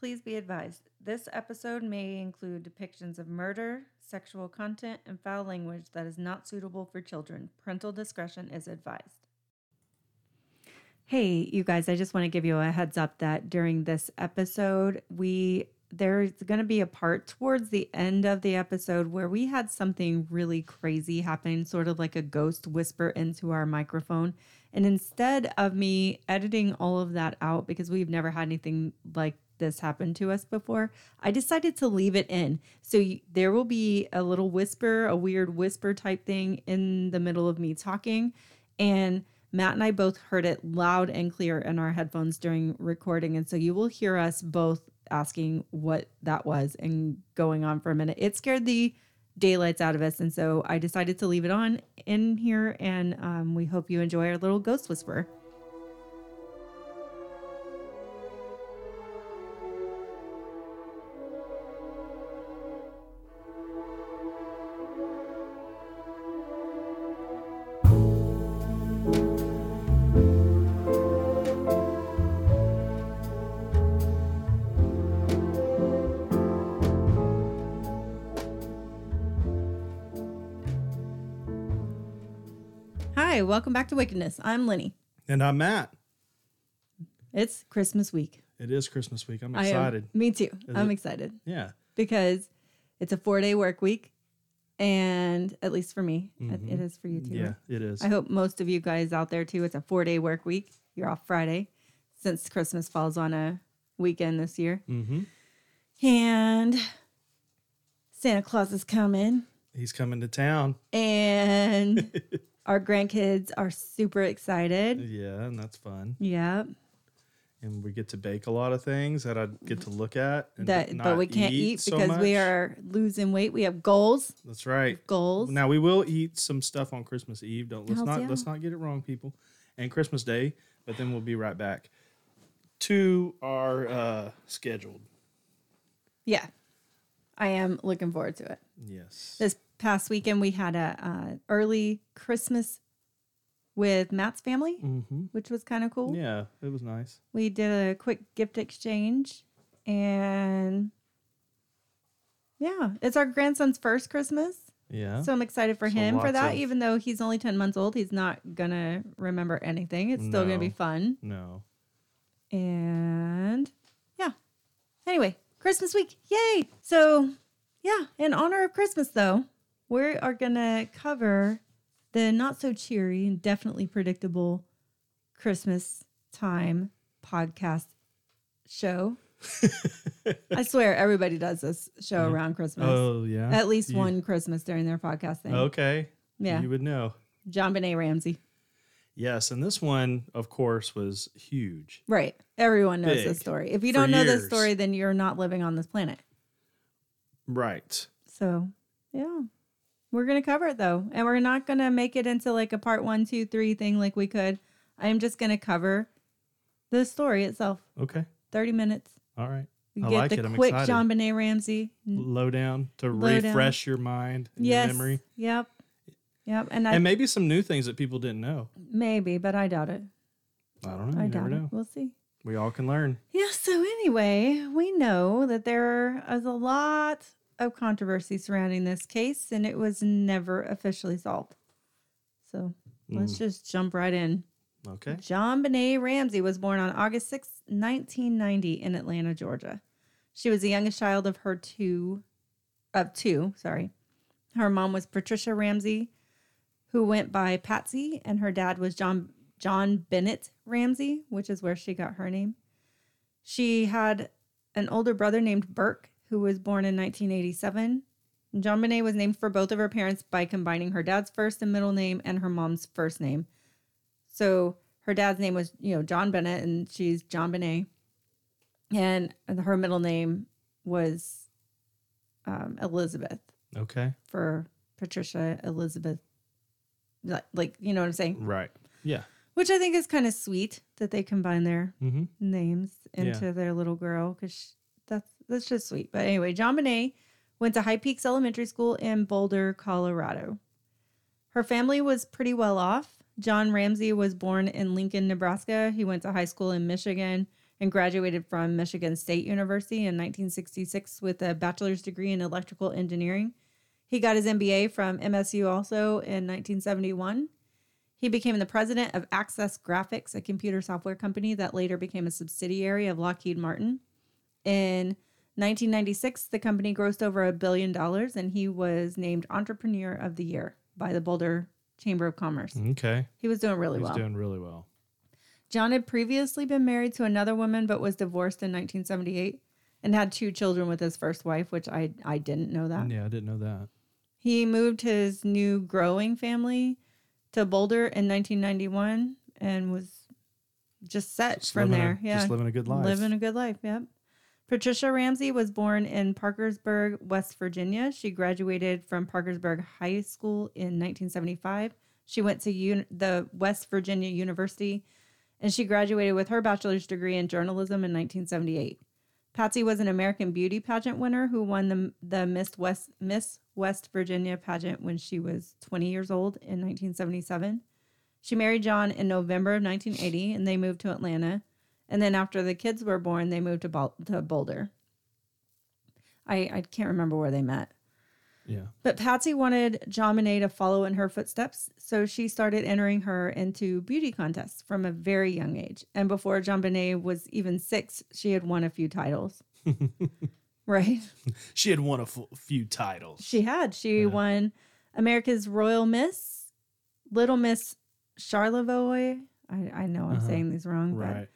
Please be advised this episode may include depictions of murder, sexual content, and foul language that is not suitable for children. Parental discretion is advised. Hey, you guys, I just want to give you a heads up that during this episode, we there's going to be a part towards the end of the episode where we had something really crazy happen, sort of like a ghost whisper into our microphone. And instead of me editing all of that out because we've never had anything like this happened to us before, I decided to leave it in. So y- there will be a little whisper, a weird whisper type thing in the middle of me talking. And Matt and I both heard it loud and clear in our headphones during recording. And so you will hear us both asking what that was and going on for a minute. It scared the daylights out of us. And so I decided to leave it on in here. And um, we hope you enjoy our little ghost whisper. Hi, welcome back to Wickedness. I'm Lenny. And I'm Matt. It's Christmas week. It is Christmas week. I'm excited. me too. Is I'm it? excited Yeah. because it's a four day work week. And at least for me, it- Mhm. it is for you too. Yeah, right? it is. I hope most of you guys out there too. It's a four day work week. You're off Friday since Christmas falls on a weekend this year. mm-hmm. And Santa Claus is coming. He's coming to town. And our grandkids are super excited. Yeah, and that's fun. Yeah. And we get to bake a lot of things that I get to look at. And That but we can't eat, so because we are losing weight. We have goals. That's right. Goals. Now we will eat some stuff on Christmas Eve. Don't let's Hells not yeah. let's not get it wrong, people. And Christmas Day, but then we'll be right back to our uh scheduled. Yeah. I am looking forward to it. Yes. This past weekend we had a uh, early Christmas with Matt's family, mm-hmm. which was kind of cool. Yeah, it was nice. We did a quick gift exchange and yeah, it's our grandson's first Christmas. Yeah. So I'm excited for So him for that. of- Even though he's only 10 months old, he's not gonna remember anything. It's still gonna be fun. no. And yeah. Anyway, Christmas week. Yay. So, yeah, in honor of Christmas, though, we are going to cover the not so cheery and definitely predictable Christmas time podcast show. I swear everybody does this show Yeah. around Christmas. Oh yeah. At least You- one Christmas during their podcast thing. Okay. Yeah. You would know. JonBenet Ramsey. Yes, and this one, of course, was huge. Right. Everyone knows this story. If you For don't know this years. story, then you're not living on this planet. Right. So, yeah, we're going to cover it though. And we're not going to make it into like a part one, two, three thing like we could. I'm just going to cover the story itself. Okay. 30 minutes. All right. You I get like the it. I'm quick excited. JonBenet Ramsey. Low down to Low down. refresh your mind and yes. your memory. Yep. Yep. And, I, And maybe some new things that people didn't know. maybe, but I doubt it. I don't know. I doubt never it. We'll see. We all can learn. Yeah. So, anyway, we know that there is a lot of controversy surrounding this case and it was never officially solved. So, let's Mm. just jump right in. Okay. JonBenet Ramsey was born on August 6, 1990 in Atlanta, Georgia. She was the youngest child of her two of two, sorry. Her mom was Patricia Ramsey, who went by Patsy, and her dad was John John Bennett Ramsey, which is where she got her name. She had an older brother named Burke, who was born in 1987. JonBenet was named for both of her parents by combining her dad's first and middle name and her mom's first name. So her dad's name was, you know, John Bennett, and she's JonBenet. And her middle name was um, Elizabeth Okay. for Patricia Elizabeth. Like, like, you know what I'm saying? Right. Yeah. Which I think is kind of sweet that they combine their Mm-hmm. names into their little girl because that's that's just sweet. But anyway, JonBenet went to High Peaks Elementary School in Boulder, Colorado. Her family was pretty well off. John Ramsey was born in Lincoln, Nebraska. He went to high school in Michigan and graduated from Michigan State University in 1966 with a bachelor's degree in electrical engineering. He got his MBA from MSU also in 1971. He became the president of Access Graphics, a computer software company that later became a subsidiary of Lockheed Martin. In 1996, the company grossed over a billion dollars and he was named Entrepreneur of the Year by the Boulder Chamber of Commerce. Okay. He was doing really He's well. doing really well. John had previously been married to another woman but was divorced in 1978 and had two children with his first wife, which I I didn't know that. Yeah, I didn't know that. He moved his new growing family to Boulder in 1991 and was just set Just from there. A, yeah. Just living a good life. Living a good life, yep. Patricia Ramsey was born in Parkersburg, West Virginia. She graduated from Parkersburg High School in 1975. She went to un- the West Virginia University and she graduated with her bachelor's degree in journalism in 1978. Patsy was an American Beauty pageant winner who won the, the Miss West Miss West Virginia pageant when she was 20 years old in 1977. She married John in November of 1980 and they moved to Atlanta. And then after the kids were born, they moved to, to Boulder. I, I can't remember where they met. Yeah. But Patsy wanted Bonet to follow in her footsteps, so she started entering her into beauty contests from a very young age. And before Bonet was even six, she had won a few titles. right? She had won a f- few titles. She had. She Yeah. won America's Royal Miss, Little Miss Charlevoix. I, I know I'm Uh-huh. saying these wrong, but.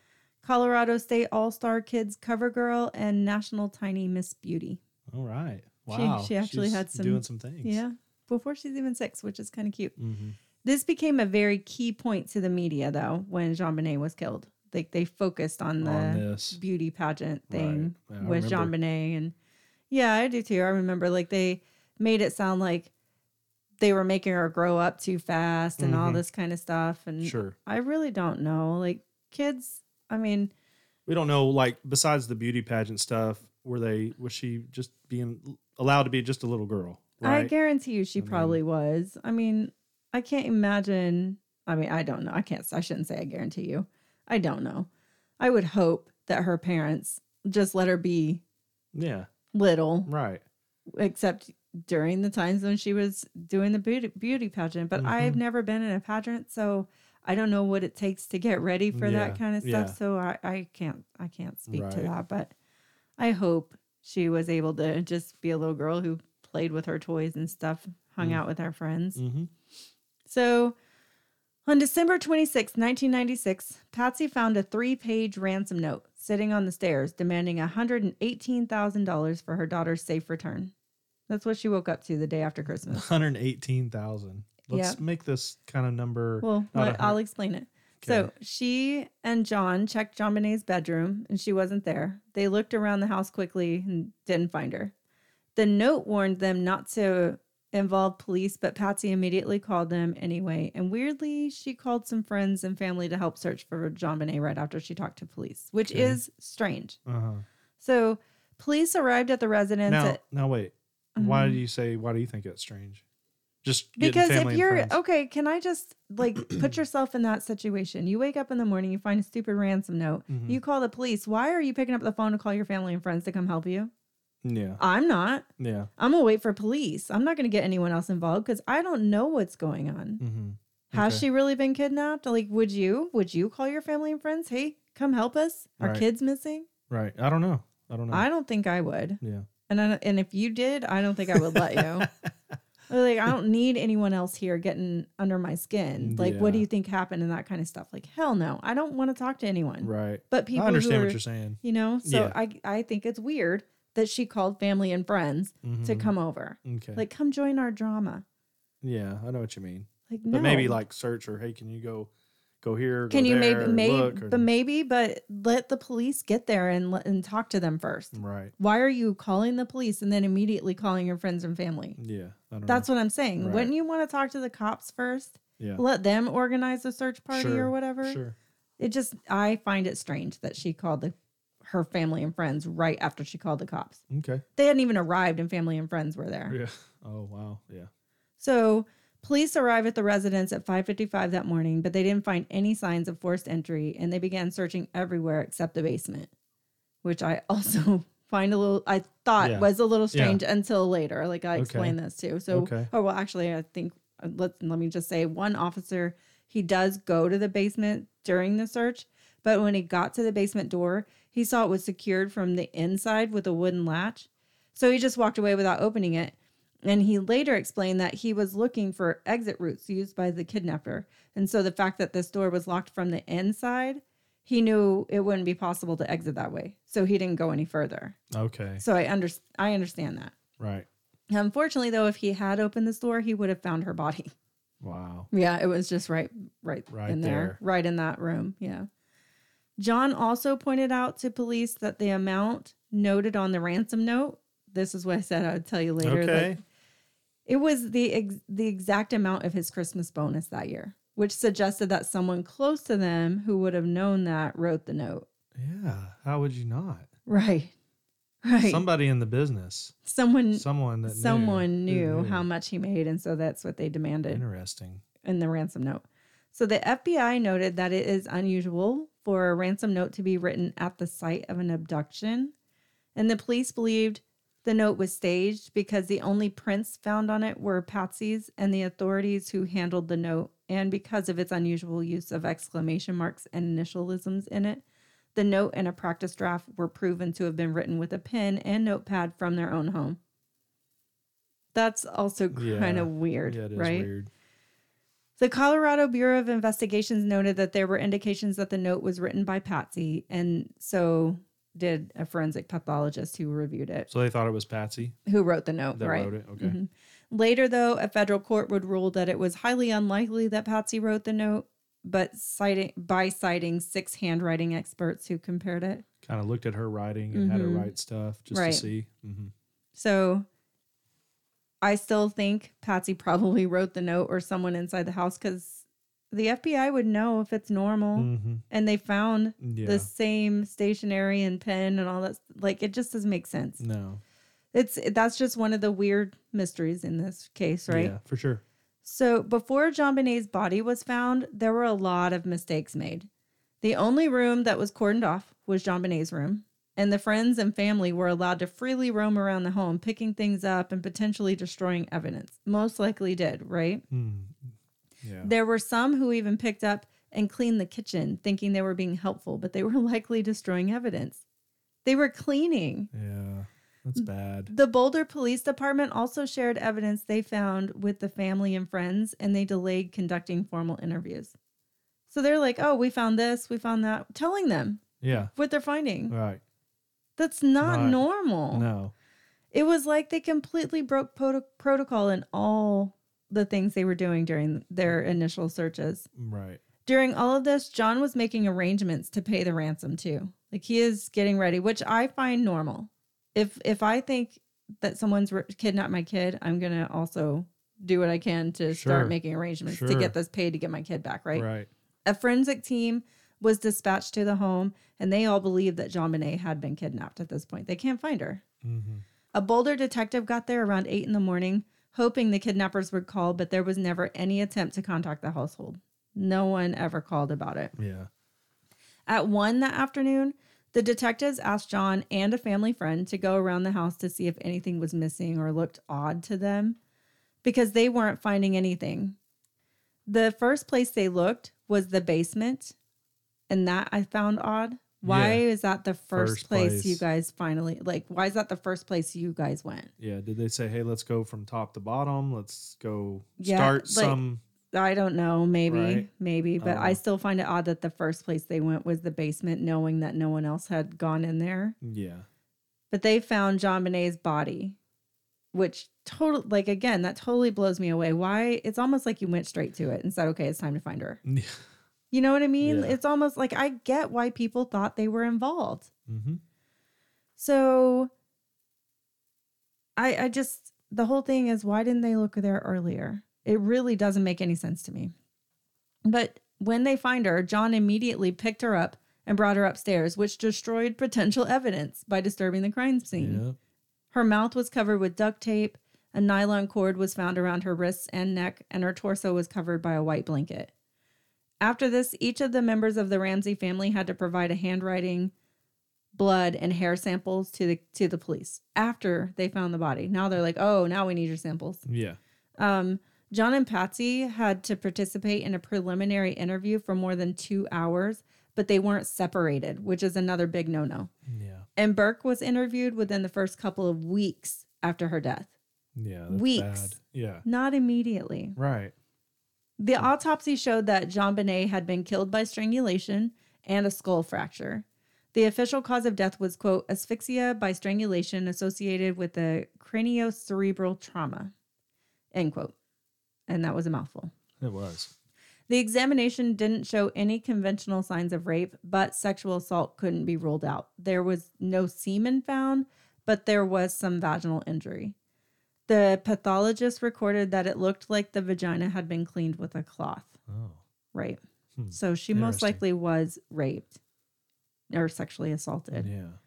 Colorado State All Star Kids Cover Girl and National Tiny Miss Beauty. All right. She- Wow. she actually She's had some- doing some things. Yeah, before she's even six, which is kind of cute. hmm This became a very key point to the media, though, when JonBenet was killed. Like they focused on the On beauty pageant thing Right. Yeah, with Jean. Bonnet, and yeah, I do too. I remember like they made it sound like they were making her grow up too fast and all Mhm. this kind of stuff. And Sure. I really don't know. Like kids, I mean, We don't know, like, besides the beauty pageant stuff, were they, was she just being allowed to be just a little girl? I guarantee you she I mean- probably was. I mean, I can't imagine. I mean, I don't know. I can't, I shouldn't say I guarantee you. I don't know. I would hope that her parents just let her be yeah. little, Right. except during the times when she was doing the beauty, beauty pageant. But I've Mhm. never been in a pageant, so I don't know what it takes to get ready for Yeah, that kind of stuff. yeah. So I, I can't, I can't speak to that. But I hope she was able to just be a little girl who played with her toys and stuff, hung Mm. out with her friends. hmm So on December 26, 1996, Patsy found a three page ransom note sitting on the stairs demanding $118,000 for her daughter's safe return. That's what she woke up to the day after Christmas. 118,000. Let's Yep. make this kind of number. Well, I'll explain it. So she and John checked JonBenet's bedroom and she wasn't there. They looked around the house quickly and didn't find her. The note warned them not to involve police, but Patsy immediately called them anyway. And weirdly, she called some friends and family to help search for JonBenet right after she talked to police, which Okay. is strange. Uh-huh. So police arrived at the residence Now, at, now wait. Why Mhm. do you say? Why do you think it's strange? Just because if you're okay, can I just like put yourself in that situation? You wake up in the morning, you find a stupid ransom note, Mhm. you call the police. Why are you picking up the phone to call your family and friends to come help you? yeah, I'm not. yeah. I'm gonna wait for police. I'm not gonna get anyone else involved because I don't know what's going on. Mm-hmm. Has she really been kidnapped? Like, would you? Would you call your family and friends? Hey, come help us. Our Right. kids missing. Right. I don't know. I don't know. I don't think I would. yeah. And I, and if you did, I don't think I would let you. like I don't need anyone else here getting under my skin. Like, what do you think happened and that kind of stuff? Like, hell no, I don't want to talk to anyone. right. But people I understand are, what you're saying. you know, so Yeah. I I think it's weird that she called family and friends to Mhm. come over. Okay. Like, come join our drama. yeah, I know what you mean. Like, But maybe like search or hey, can you go, go here? can you maybe maybe or- but maybe but let the police get there and let, and talk to them first. right? Why are you calling the police and then immediately calling your friends and family? Yeah. That's know. what I'm saying. Right. Wouldn't you want to talk to the cops first? yeah. Let them organize a search party Sure, or whatever. Sure. It just I find it strange that she called the her family and friends right after she called the cops. Okay. They hadn't even arrived and family and friends were there. Yeah. Oh wow. Yeah. So Police arrive at the residence at 5:55 that morning, but they didn't find any signs of forced entry and they began searching everywhere except the basement, which I also find a little I thought Yeah. was a little strange until later. Like I Okay. explained this too. So Okay. or well actually I think uh, let let me just say one officer he does go to the basement during the search, but when he got to the basement door, he saw it was secured from the inside with a wooden latch. So he just walked away without opening it. And he later explained that he was looking for exit routes used by the kidnapper. And so the fact that this door was locked from the inside, he knew it wouldn't be possible to exit that way. So he didn't go any further. Okay. So I under- I understand that. Right. Unfortunately though, if he had opened this door, he would have found her body. Wow. Yeah, it was just right right, Right in there, there. right in that room. Yeah. John also pointed out to police that the amount noted on the ransom note, this is what I said I would tell you later. Okay. Like, it was the ex- the exact amount of his Christmas bonus that year, which suggested that someone close to them who would have known that wrote the note. yeah. How would you not? Right. Right. Somebody in the business. someone Someone that knew, someone knew how much he made and so that's what they demanded. Interesting. in the ransom note. So the FBI noted that it is unusual for a ransom note to be written at the site of an abduction. And the police believed the note was staged because the only prints found on it were Patsy's and the authorities who handled the note. And because of its unusual use of exclamation marks and initialisms in it, the note and a practice draft were proven to have been written with a pen and notepad from their own home. That's also kind Yeah. of weird, yeah, it is right? weird. The Colorado Bureau of Investigations noted that there were indications that the note was written by Patsy, and so did a forensic pathologist who reviewed it, So they thought it was Patsy who wrote the note, that right? wrote it. Okay. Mhm. Later, though, a federal court would rule that it was highly unlikely that Patsy wrote the note, but citing by citing six handwriting experts who compared it. Kind of looked at her writing and had her Mhm. write stuff just Right. to see. hmm So I still think Patsy probably wrote the note or someone inside the house because the FBI would know if it's normal. hmm and they found Yeah. the same stationery and pen and all that like it just doesn't make sense no. It's that's just one of the weird mysteries in this case right Yeah, for sure. so before JonBenet's body was found there were a lot of mistakes made the only room that was cordoned off was JonBenet's room and the friends and family were allowed to freely roam around the home picking things up and potentially destroying evidence most likely did right Mm. Yeah. there were some who even picked up and cleaned the kitchen, thinking they were being helpful, but they were likely destroying evidence. They were cleaning. Yeah. That's bad. The Boulder Police Department also shared evidence they found with the family and friends, and they delayed conducting formal interviews. So they're like, oh, we found this, we found that, telling them Yeah. what they're finding. Right. That's not Right. normal. No. It was like they completely broke proto- protocol in all the things they were doing during their initial searches. Right. During all of this, John was making arrangements to pay the ransom too. Like he is getting ready, which I find normal. If if I think that someone's r- kidnapped my kid, I'm gonna also do what I can to Sure. start making arrangements to get this paid to get my kid back. Right? Right. A forensic team was dispatched to the home, and they all believed that JonBenet had been kidnapped. At this point, they can't find her. hmm A Boulder detective got there around eight in the morning, hoping the kidnappers would call, but there was never any attempt to contact the household. No one ever called about it. Yeah. At one that afternoon, the detectives asked John and a family friend to go around the house to see if anything was missing or looked odd to them because they weren't finding anything. The first place they looked was the basement, and that I found odd. Why Yeah. is that the first, First place, place. you guys finally like? Why is that the first place you guys went? Yeah. Did they say, hey, let's go from top to bottom? Let's go Yeah, start like- some. I don't know, maybe, Right. maybe, but I still find it odd that the first place they went was the basement, knowing that no one else had gone in there. Yeah. But they found JonBenet's body, which total like again that totally blows me away. Why? It's almost like you went straight to it and said, "Okay, it's time to find her." You know what I mean? Yeah. It's almost like I get why people thought they were involved. hmm So I I just the whole thing is why didn't they look there earlier? It really doesn't make any sense to me. But when they find her, John immediately picked her up and brought her upstairs, which destroyed potential evidence by disturbing the crime scene. Yeah. Her mouth was covered with duct tape. A nylon cord was found around her wrists and neck, and her torso was covered by a white blanket. After this, each of the members of the Ramsey family had to provide a handwriting, blood, and hair samples to the to the police after they found the body. Now they're like, "Oh, now we need your samples." Yeah. Um, John and Patsy had to participate in a preliminary interview for more than two hours, but they weren't separated, which is another big no no. Yeah. And Burke was interviewed within the first couple of weeks after her death, Yeah. That's Weeks. Bad. Yeah. not immediately. Right. The autopsy showed that JonBenet had been killed by strangulation and a skull fracture. The official cause of death was, quote, asphyxia by strangulation associated with a craniocerebral trauma, end quote. And that was a mouthful. It was. The examination didn't show any conventional signs of rape, but sexual assault couldn't be ruled out. There was no semen found, but there was some vaginal injury. The pathologist recorded that it looked like the vagina had been cleaned with a cloth. Oh. Right. Hmm. So she most likely was raped or sexually assaulted. Yeah.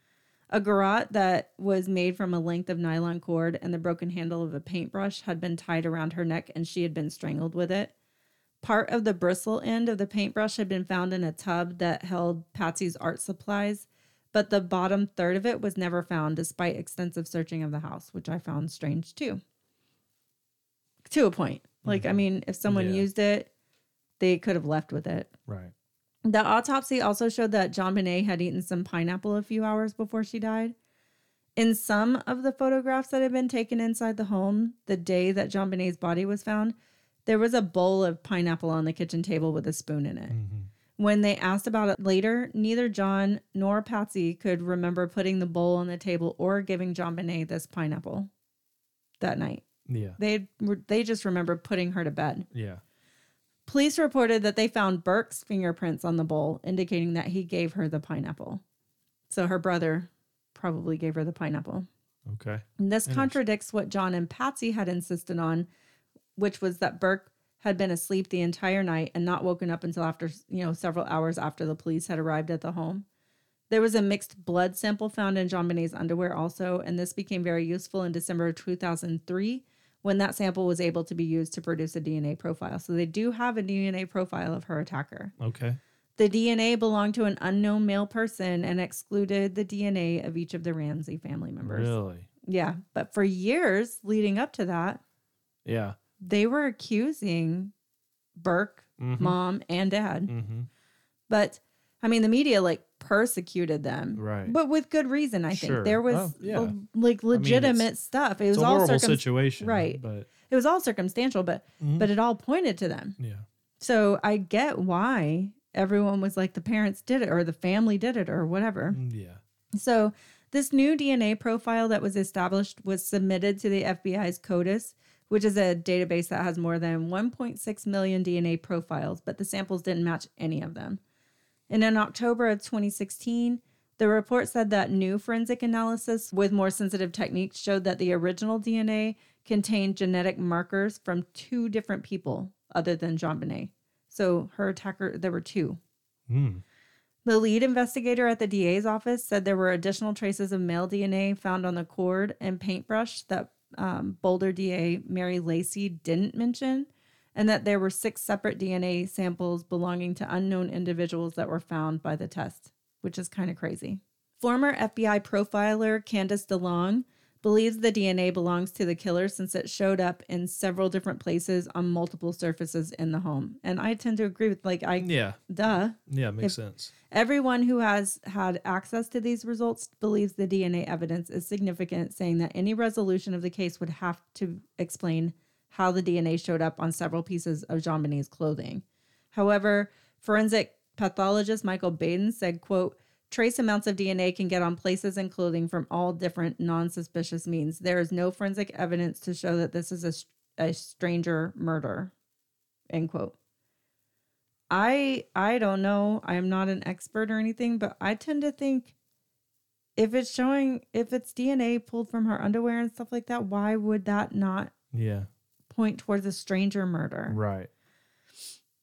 A garrote that was made from a length of nylon cord and the broken handle of a paintbrush had been tied around her neck and she had been strangled with it. Part of the bristle end of the paintbrush had been found in a tub that held Patsy's art supplies, but the bottom third of it was never found despite extensive searching of the house, which I found strange too. To a point. Like, I Mhm. mean, if someone Yeah. used it, they could have left with it. Right. The autopsy also showed that JonBenet had eaten some pineapple a few hours before she died. In some of the photographs that had been taken inside the home the day that JonBenet's body was found, there was a bowl of pineapple on the kitchen table with a spoon in it. hmm When they asked about it later, neither John nor Patsy could remember putting the bowl on the table or giving JonBenet this pineapple that night. Yeah. They they just remembered putting her to bed. Yeah. Police reported that they found Burke's fingerprints on the bowl, indicating that he gave her the pineapple. So her brother probably gave her the pineapple. Okay. And this contradicts what John and Patsy had insisted on, which was that Burke had been asleep the entire night and not woken up until after, you know, several hours after the police had arrived at the home. There was a mixed blood sample found in JonBenet's underwear also, and this became very useful in December of 2003 when that sample was able to be used to produce a DNA profile. So they do have a DNA profile of her attacker. Okay. The DNA belonged to an unknown male person and excluded the DNA of each of the Ramsey family members. Really? Yeah, but for years leading up to that, Yeah. they were accusing Burke, Mhm. mom, and dad. Mm-hmm. But I mean, the media like persecuted them, Right. but with good reason. I think Sure. there was Oh, yeah. like legitimate it's- stuff. It was all horrible circum- situation. right. But It was all circumstantial, but Mhm. but it all pointed to them. yeah. So I get why everyone was like the parents did it or the family did it or whatever. Mm, Yeah. So, this new DNA profile that was established was submitted to the FBI's CODIS, which is a database that has more than 1.6 million DNA profiles, but the samples didn't match any of them. And in October of 2016, the report said that new forensic analysis with more sensitive techniques showed that the original DNA contained genetic markers from two different people other than JonBenet. So her attacker, there were two. Mm. The lead investigator at the DA's office said there were additional traces of male DNA found on the cord and paintbrush that um, Boulder DA Mary Lacy didn't mention, and that there were six separate DNA samples belonging to unknown individuals that were found by the test, which is kind of crazy. Former FBI profiler Candice DeLong believes the DNA belongs to the killer since it showed up in several different places on multiple surfaces in the home. And I tend to agree with like I Yeah. duh. Yeah. Makes If- sense. Everyone who has had access to these results believes the DNA evidence is significant, saying that any resolution of the case would have to explain how the DNA showed up on several pieces of JonBenet's clothing. However, forensic pathologist Michael Baden said, quote, trace amounts of DNA can get on places and clothing from all different non-suspicious means. There is no forensic evidence to show that this is a, a stranger murder, end quote. I I don't know. I'm not an expert or anything, but I tend to think if it's showing if it's DNA pulled from her underwear and stuff like that, why would that not Yeah. Point towards a stranger murder? Right.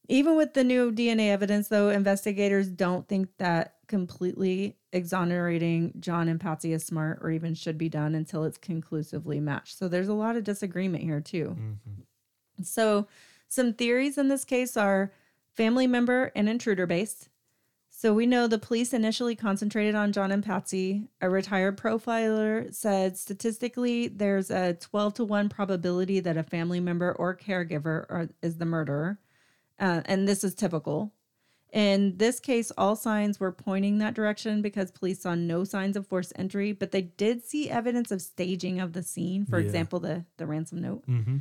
Even with the new DNA evidence, though, investigators don't think that completely exonerating John and Patsy is smart or even should be done until it's conclusively matched. So there's a lot of disagreement here, too. Mm-hmm. So, some theories in this case are family member and intruder based. So, we know the police initially concentrated on John and Patsy. A retired profiler said statistically there's a 12 to 1 probability that a family member or caregiver are, is the murderer. Uh, and this is typical. In this case, all signs were pointing that direction because police saw no signs of forced entry, but they did see evidence of staging of the scene. For Yeah. example, the, the ransom note. Mm-hmm.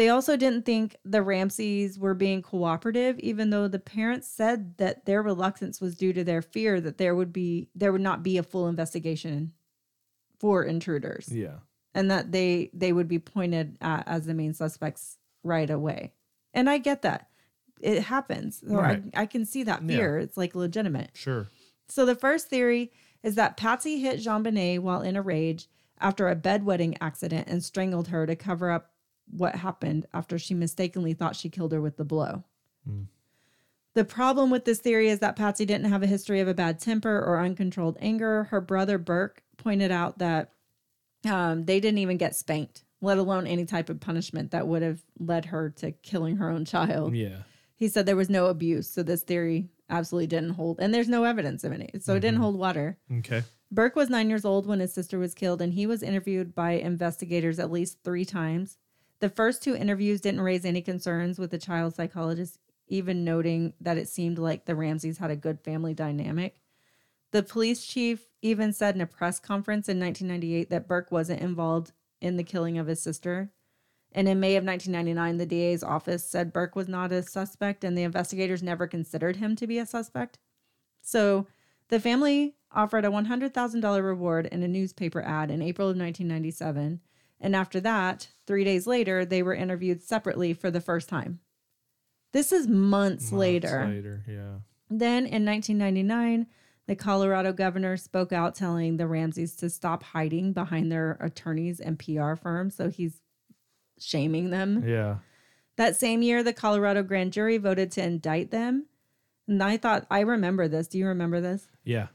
They also didn't think the Ramseys were being cooperative, even though the parents said that their reluctance was due to their fear that there would be there would not be a full investigation for intruders, Yeah. and that they they would be pointed at as the main suspects right away. And I get that it happens, so Right. I, I can see that Yeah. fear. It's like legitimate. Sure. So the first theory is that Patsy hit JonBenet while in a rage after a bedwetting accident and strangled her to cover up what happened after she mistakenly thought she killed her with the blow. Hmm. The problem with this theory is that Patsy didn't have a history of a bad temper or uncontrolled anger. Her brother Burke pointed out that um, they didn't even get spanked, let alone any type of punishment that would have led her to killing her own child. Yeah. He said there was no abuse, so this theory absolutely didn't hold, and there's no evidence of any, so it didn't hold water. Okay. Burke was nine years old when his sister was killed, and he was interviewed by investigators at least three times. The first two interviews didn't raise any concerns with the child psychologist, even noting that it seemed like the Ramseys had a good family dynamic. The police chief even said in a press conference in 1998 that Burke wasn't involved in the killing of his sister. And in May of 1999, the DA's office said Burke was not a suspect, and the investigators never considered him to be a suspect. So the family offered a $100,000 reward in a newspaper ad in April of 1997. And after that, three days later, they were interviewed separately for the first time. This is months, Months later. Later. Yeah. Then in 1999, the Colorado governor spoke out telling the Ramseys to stop hiding behind their attorneys and PR firms. So he's shaming them. Yeah. That same year, the Colorado grand jury voted to indict them. And I thought, I remember this. Do you remember this? Yeah.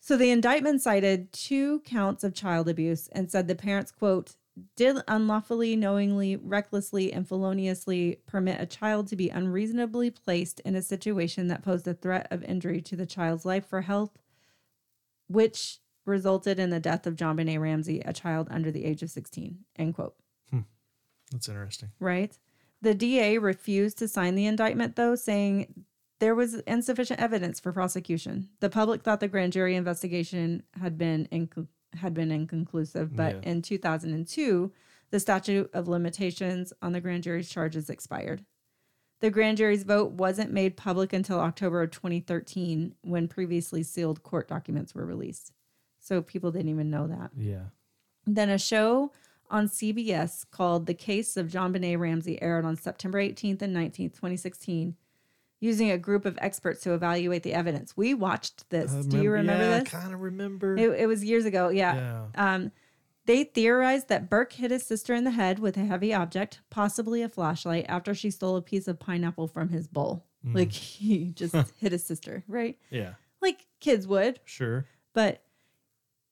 So the indictment cited two counts of child abuse and said the parents, quote, did unlawfully, knowingly, recklessly, and feloniously permit a child to be unreasonably placed in a situation that posed a threat of injury to the child's life or health, which resulted in the death of JonBenet Ramsey, a child under the age of 16, end quote hmm. That's interesting. right? The DA refused to sign the indictment, though, saying there was insufficient evidence for prosecution. The public thought the grand jury investigation had been inco- had been inconclusive, but Yeah. in 2002, the statute of limitations on the grand jury's charges expired. The grand jury's vote wasn't made public until October of 2013, when previously sealed court documents were released. So people didn't even know that. Yeah. Then a show on CBS called The Case of JonBenet Ramsey aired on September 18th and 19th, 2016, using a group of experts to evaluate the evidence. We watched this. I Do you remember yeah, this? I kind of remember. It, it was years ago. Yeah. yeah. Um, they theorized that Burke hit his sister in the head with a heavy object, possibly a flashlight, after she stole a piece of pineapple from his bowl. Mm. Like he just hit his sister, right? Yeah. Like kids would Sure. but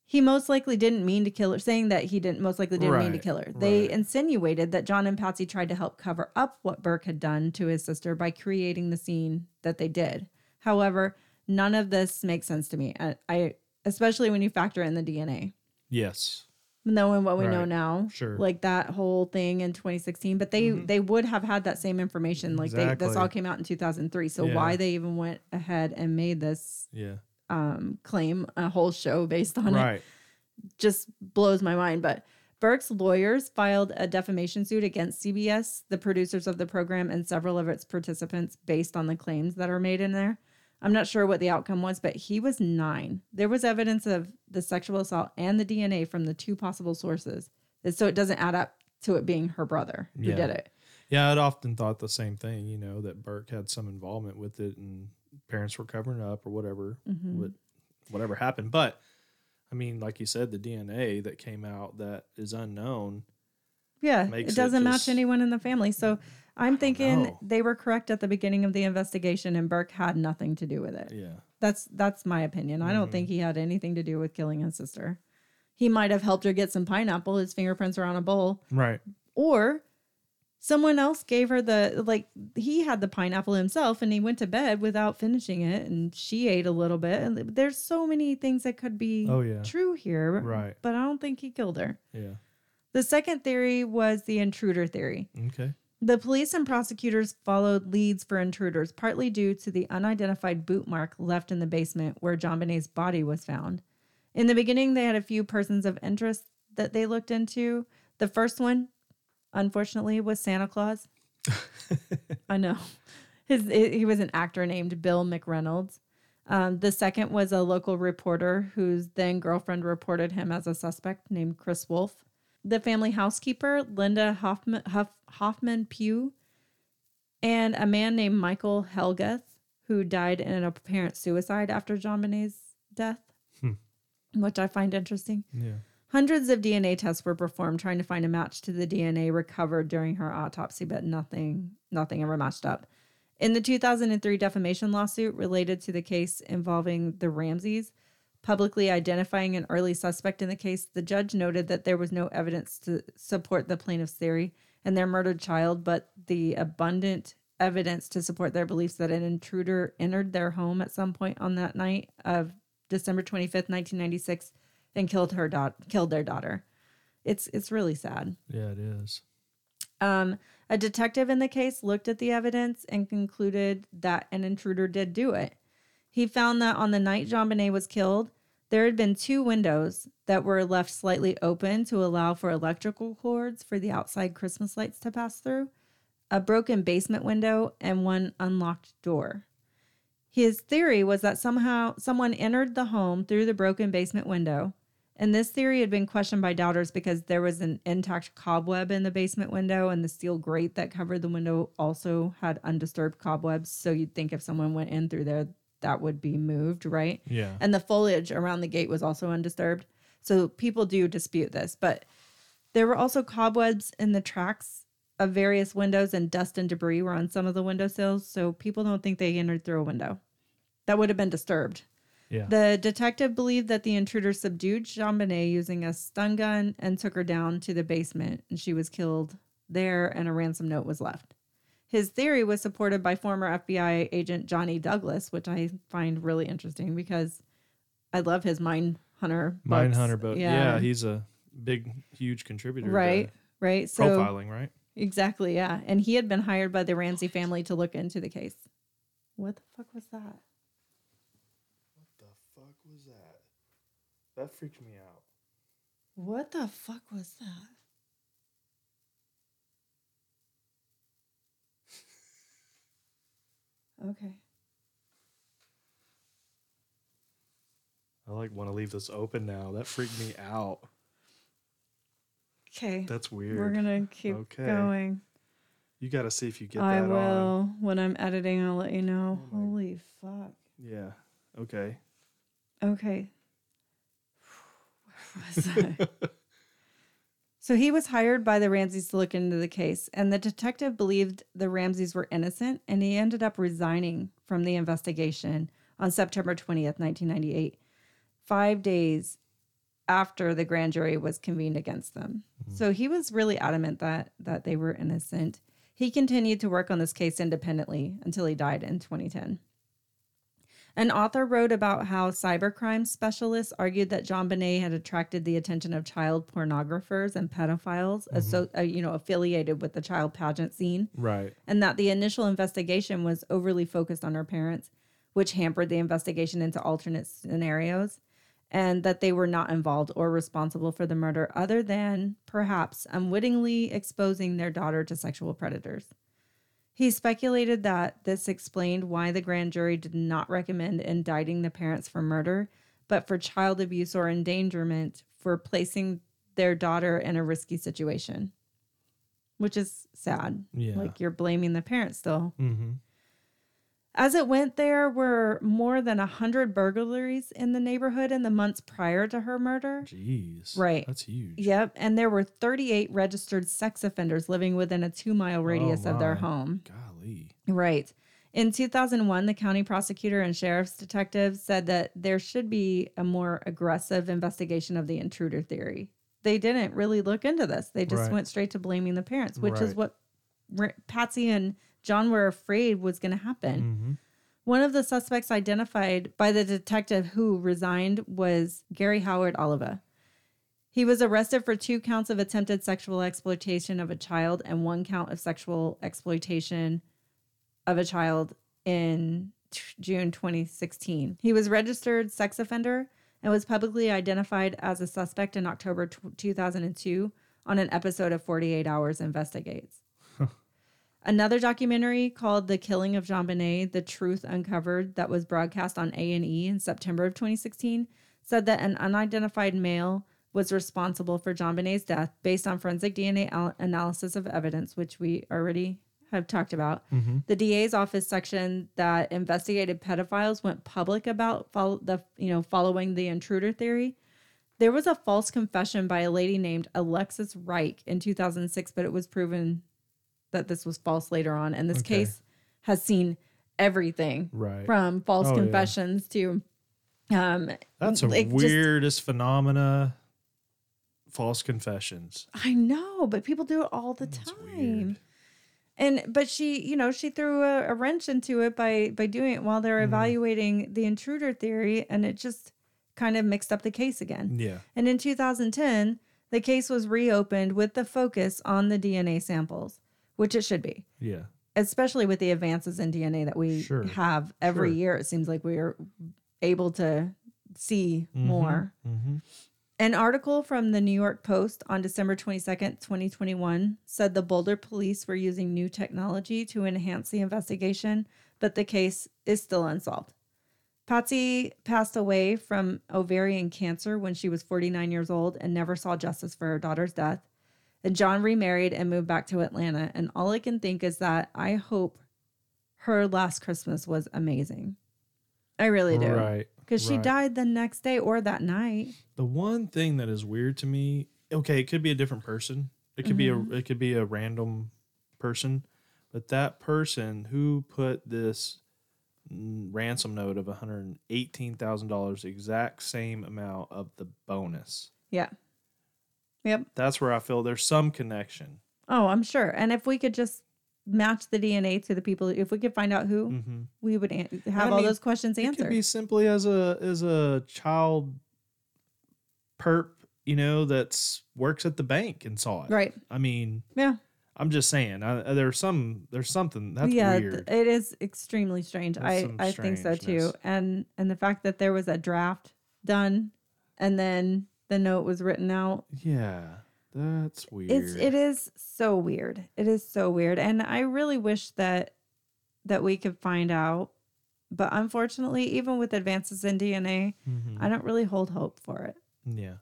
he most likely didn't mean to kill her, saying that he didn't most likely didn't mean to kill her. They right. insinuated that John and Patsy tried to help cover up what Burke had done to his sister by creating the scene that they did. However, none of this makes sense to me. I, I especially when you factor in the DNA. Yes. Knowing what we know now, sure. like that whole thing in 2016, but they Mhm. they would have had that same information. Like they, this all came out in 2003. So Yeah. why they even went ahead and made this Yeah. Um, claim a whole show based on it just blows my mind. But Burke's lawyers filed a defamation suit against CBS, the producers of the program, and several of its participants based on the claims that are made in there. I'm not sure what the outcome was, but he was nine. There was evidence of the sexual assault and the DNA from the two possible sources. So it doesn't add up to it being her brother who Yeah. did it. Yeah, I'd often thought the same thing, you know, that Burke had some involvement with it and parents were covering up or whatever, Mhm. what, whatever happened. But I mean, like you said, the DNA that came out that is unknown, Yeah, makes it doesn't match just- anyone in the family. So I'm thinking they were correct at the beginning of the investigation, and Burke had nothing to do with it. Yeah. That's that's my opinion. I Mm-hmm. don't think he had anything to do with killing his sister. He might have helped her get some pineapple. His fingerprints are on a bowl, Right. or someone else gave her the like he had the pineapple himself and he went to bed without finishing it and she ate a little bit and there's so many things that could be Oh, yeah. true here Right. but i don't think he killed her Yeah. the second theory was the intruder theory Okay. the police and prosecutors followed leads for intruders partly due to the unidentified boot mark left in the basement where JonBenet's body was found in the beginning they had a few persons of interest that they looked into the first one unfortunately was santa claus. I know. His he was an actor named bill mcreynolds. Um, the second was a local reporter whose then girlfriend reported him as a suspect named chris wolf. The family housekeeper linda hoffman, Huff, hoffman pugh and a man named michael helgoth who died in an apparent suicide after JonBenet's death which i find interesting. Yeah. Hundreds of DNA tests were performed trying to find a match to the DNA recovered during her autopsy, but nothing nothing ever matched up. In the 2003 defamation lawsuit related to the case involving the Ramseys, publicly identifying an early suspect in the case, the judge noted that there was no evidence to support the plaintiff's theory and their murdered child, but the abundant evidence to support their beliefs that an intruder entered their home at some point on that night of December 25th, 1996 and killed her daughter killed their daughter. It's it's really sad. Yeah, it is. Um, a detective in the case looked at the evidence and concluded that an intruder did do it. He found that on the night JonBenet was killed, there had been two windows that were left slightly open to allow for electrical cords for the outside Christmas lights to pass through, a broken basement window, and one unlocked door. His theory was that somehow someone entered the home through the broken basement window, and this theory had been questioned by doubters because there was an intact cobweb in the basement window, and the steel grate that covered the window also had undisturbed cobwebs. So you'd think if someone went in through there, that would be moved, right? Yeah. And the foliage around the gate was also undisturbed. So people do dispute this, but there were also cobwebs in the tracks of various windows, and dust and debris were on some of the windowsills. So people don't think they entered through a window. That would have been disturbed. Yeah. The detective believed that the intruder subdued JonBenet using a stun gun and took her down to the basement, and she was killed there, and a ransom note was left. His theory was supported by former FBI agent Johnny Douglas, which I find really interesting because I love his Mine Hunter. Mine books. Hunter book. Yeah. he's a big, huge contributor. to right, right. So profiling, right? exactly, yeah. And he had been hired by the Ramsey family to look into the case. What the fuck was that? The fuck was that? That freaked me out. What the fuck was that? Okay. I like want to leave this open now. That freaked me out. Okay. That's weird. We're gonna keep Okay. going. You got to see if you get I that will. on. When I'm editing, I'll let you know. Oh Holy fuck. Yeah. Okay. Okay. Where was I? so he was hired by the Ramseys to look into the case, and the detective believed the Ramseys were innocent, and he ended up resigning from the investigation on September 20th, 1998, five days after the grand jury was convened against them. Mm-hmm. So he was really adamant that that they were innocent. He continued to work on this case independently until he died in 2010. An author wrote about how cybercrime specialists argued that JonBenet had attracted the attention of child pornographers and pedophiles, asso- uh, you know, affiliated with the child pageant scene, Right. and that the initial investigation was overly focused on her parents, which hampered the investigation into alternate scenarios, and that they were not involved or responsible for the murder, other than perhaps unwittingly exposing their daughter to sexual predators. He speculated that this explained why the grand jury did not recommend indicting the parents for murder, but for child abuse or endangerment for placing their daughter in a risky situation, which is sad. Yeah. Like you're blaming the parents still. mm-hmm. As it went, there were more than 100 burglaries in the neighborhood in the months prior to her murder. Jeez. Right. That's huge. Yep. And there were 38 registered sex offenders living within a two mile radius of their oh, home. Golly. Right. In 2001, the county prosecutor and sheriff's detectives said that there should be a more aggressive investigation of the intruder theory. They didn't really look into this. They just Right. went straight to blaming the parents, which is what Patsy and John were afraid was going to happen. Mm-hmm. One of the suspects identified by the detective who resigned was Gary Howard Oliva. He was arrested for two counts of attempted sexual exploitation of a child and one count of sexual exploitation of a child in t- June 2016. He was registered sex offender and was publicly identified as a suspect in October t- 2002 on an episode of 48 Hours Investigates. Another documentary called "The Killing of JonBenet: The Truth Uncovered" that was broadcast on A and E in September of 2016 said that an unidentified male was responsible for JonBenet's death based on forensic DNA al- analysis of evidence, which we already have talked about. Mm-hmm. The DA's office section that investigated pedophiles went public about follow the you know following the intruder theory. There was a false confession by a lady named Alexis Reich in 2006, but it was proven that this was false later on. And this Okay. case has seen everything Right. from false Oh, yeah. confessions to um That's the like, just- weirdest phenomena. False confessions. I know, but people do it all the That's time. weird. And but she, you know, she threw a, a wrench into it by by doing it while they're Mhm. evaluating the intruder theory, and it just kind of mixed up the case again. Yeah. And in 2010, the case was reopened with the focus on the DNA samples, which it should be, Yeah. especially with the advances in DNA that we Sure. have every Sure. year. It seems like we are able to see Mhm. more. Mm-hmm. An article from the New York Post on December 22nd, 2021 said the Boulder police were using new technology to enhance the investigation, but the case is still unsolved. Patsy passed away from ovarian cancer when she was 49 years old and never saw justice for her daughter's death. And John remarried and moved back to Atlanta. And all I can think is that I hope her last Christmas was amazing. I really do. Right. Because she died the next day or that night. The one thing that is weird to me, okay, it could be a different person. It could Mm-hmm. be a it could be a random person, but that person who put this ransom note of one hundred eighteen thousand dollars, exact same amount of the bonus. Yeah. Yep. That's where I feel there's some connection. Oh, I'm sure. And if we could just match the DNA to the people, if we could find out who, Mm-hmm. we would an- have I all mean, those questions It could answered. be simply as a as a child perp, you know, that's works at the bank and saw it. right. I mean, Yeah. I'm just saying, I, there's some, there's something that's yeah. th- it is extremely strange. There's I, I think so too. And and the fact that there was a draft done and then the note was written out. yeah, that's weird. It's it is so weird. It is so weird. And I really wish that that we could find out. But unfortunately, even with advances in DNA, Mhm. I don't really hold hope for it. yeah,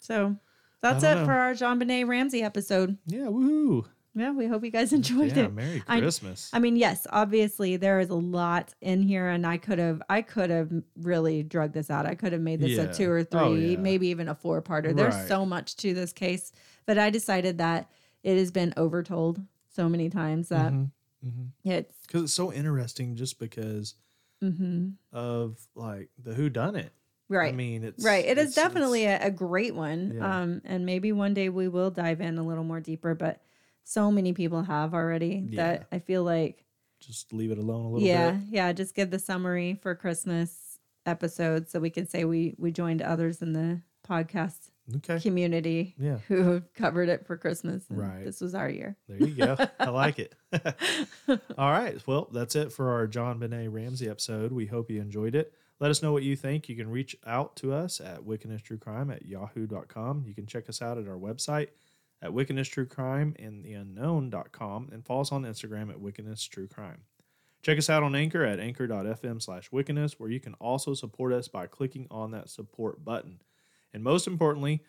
So that's it know. for our JonBenet Ramsey episode. yeah, woohoo! Yeah, we hope you guys enjoyed Yeah, it. Merry I- Christmas. I mean, yes, obviously there is a lot in here, and I could have, I could have really drug this out. I could have made this Yeah. a two or three, Oh, yeah. maybe even a four parter. There's Right. so much to this case, but I decided that it has been overtold so many times that Mhm, mhm. it's. because it's so interesting, just because hmm of like the who done it. Right. I mean, it's Right. It is it's- definitely a, a great one. Um, and maybe one day we will dive in a little more deeper, but so many people have already Yeah. that I feel like, just leave it alone a little yeah, bit. yeah, just give the summary for Christmas episodes so we can say we we joined others in the podcast Okay. community Yeah. who covered it for Christmas. Right. This was our year. There you go. I like it. All right. Well, that's it for our JonBenet Ramsey episode. We hope you enjoyed it. Let us know what you think. You can reach out to us at wickedness true crime at yahoo.com. You can check us out at our website at wickedness true crime and the unknown.com and follow us on Instagram at wickedness true crime. Check us out on Anchor at anchor.fm slash wickedness, where you can also support us by clicking on that support button. And most importantly,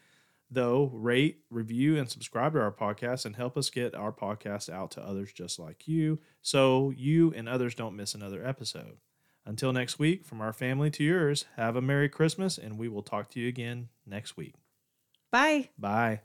Though, rate, review, and subscribe to our podcast and help us get our podcast out to others just like you so you and others don't miss another episode. Until next week, from our family to yours, have a Merry Christmas and we will talk to you again next week. Bye. Bye.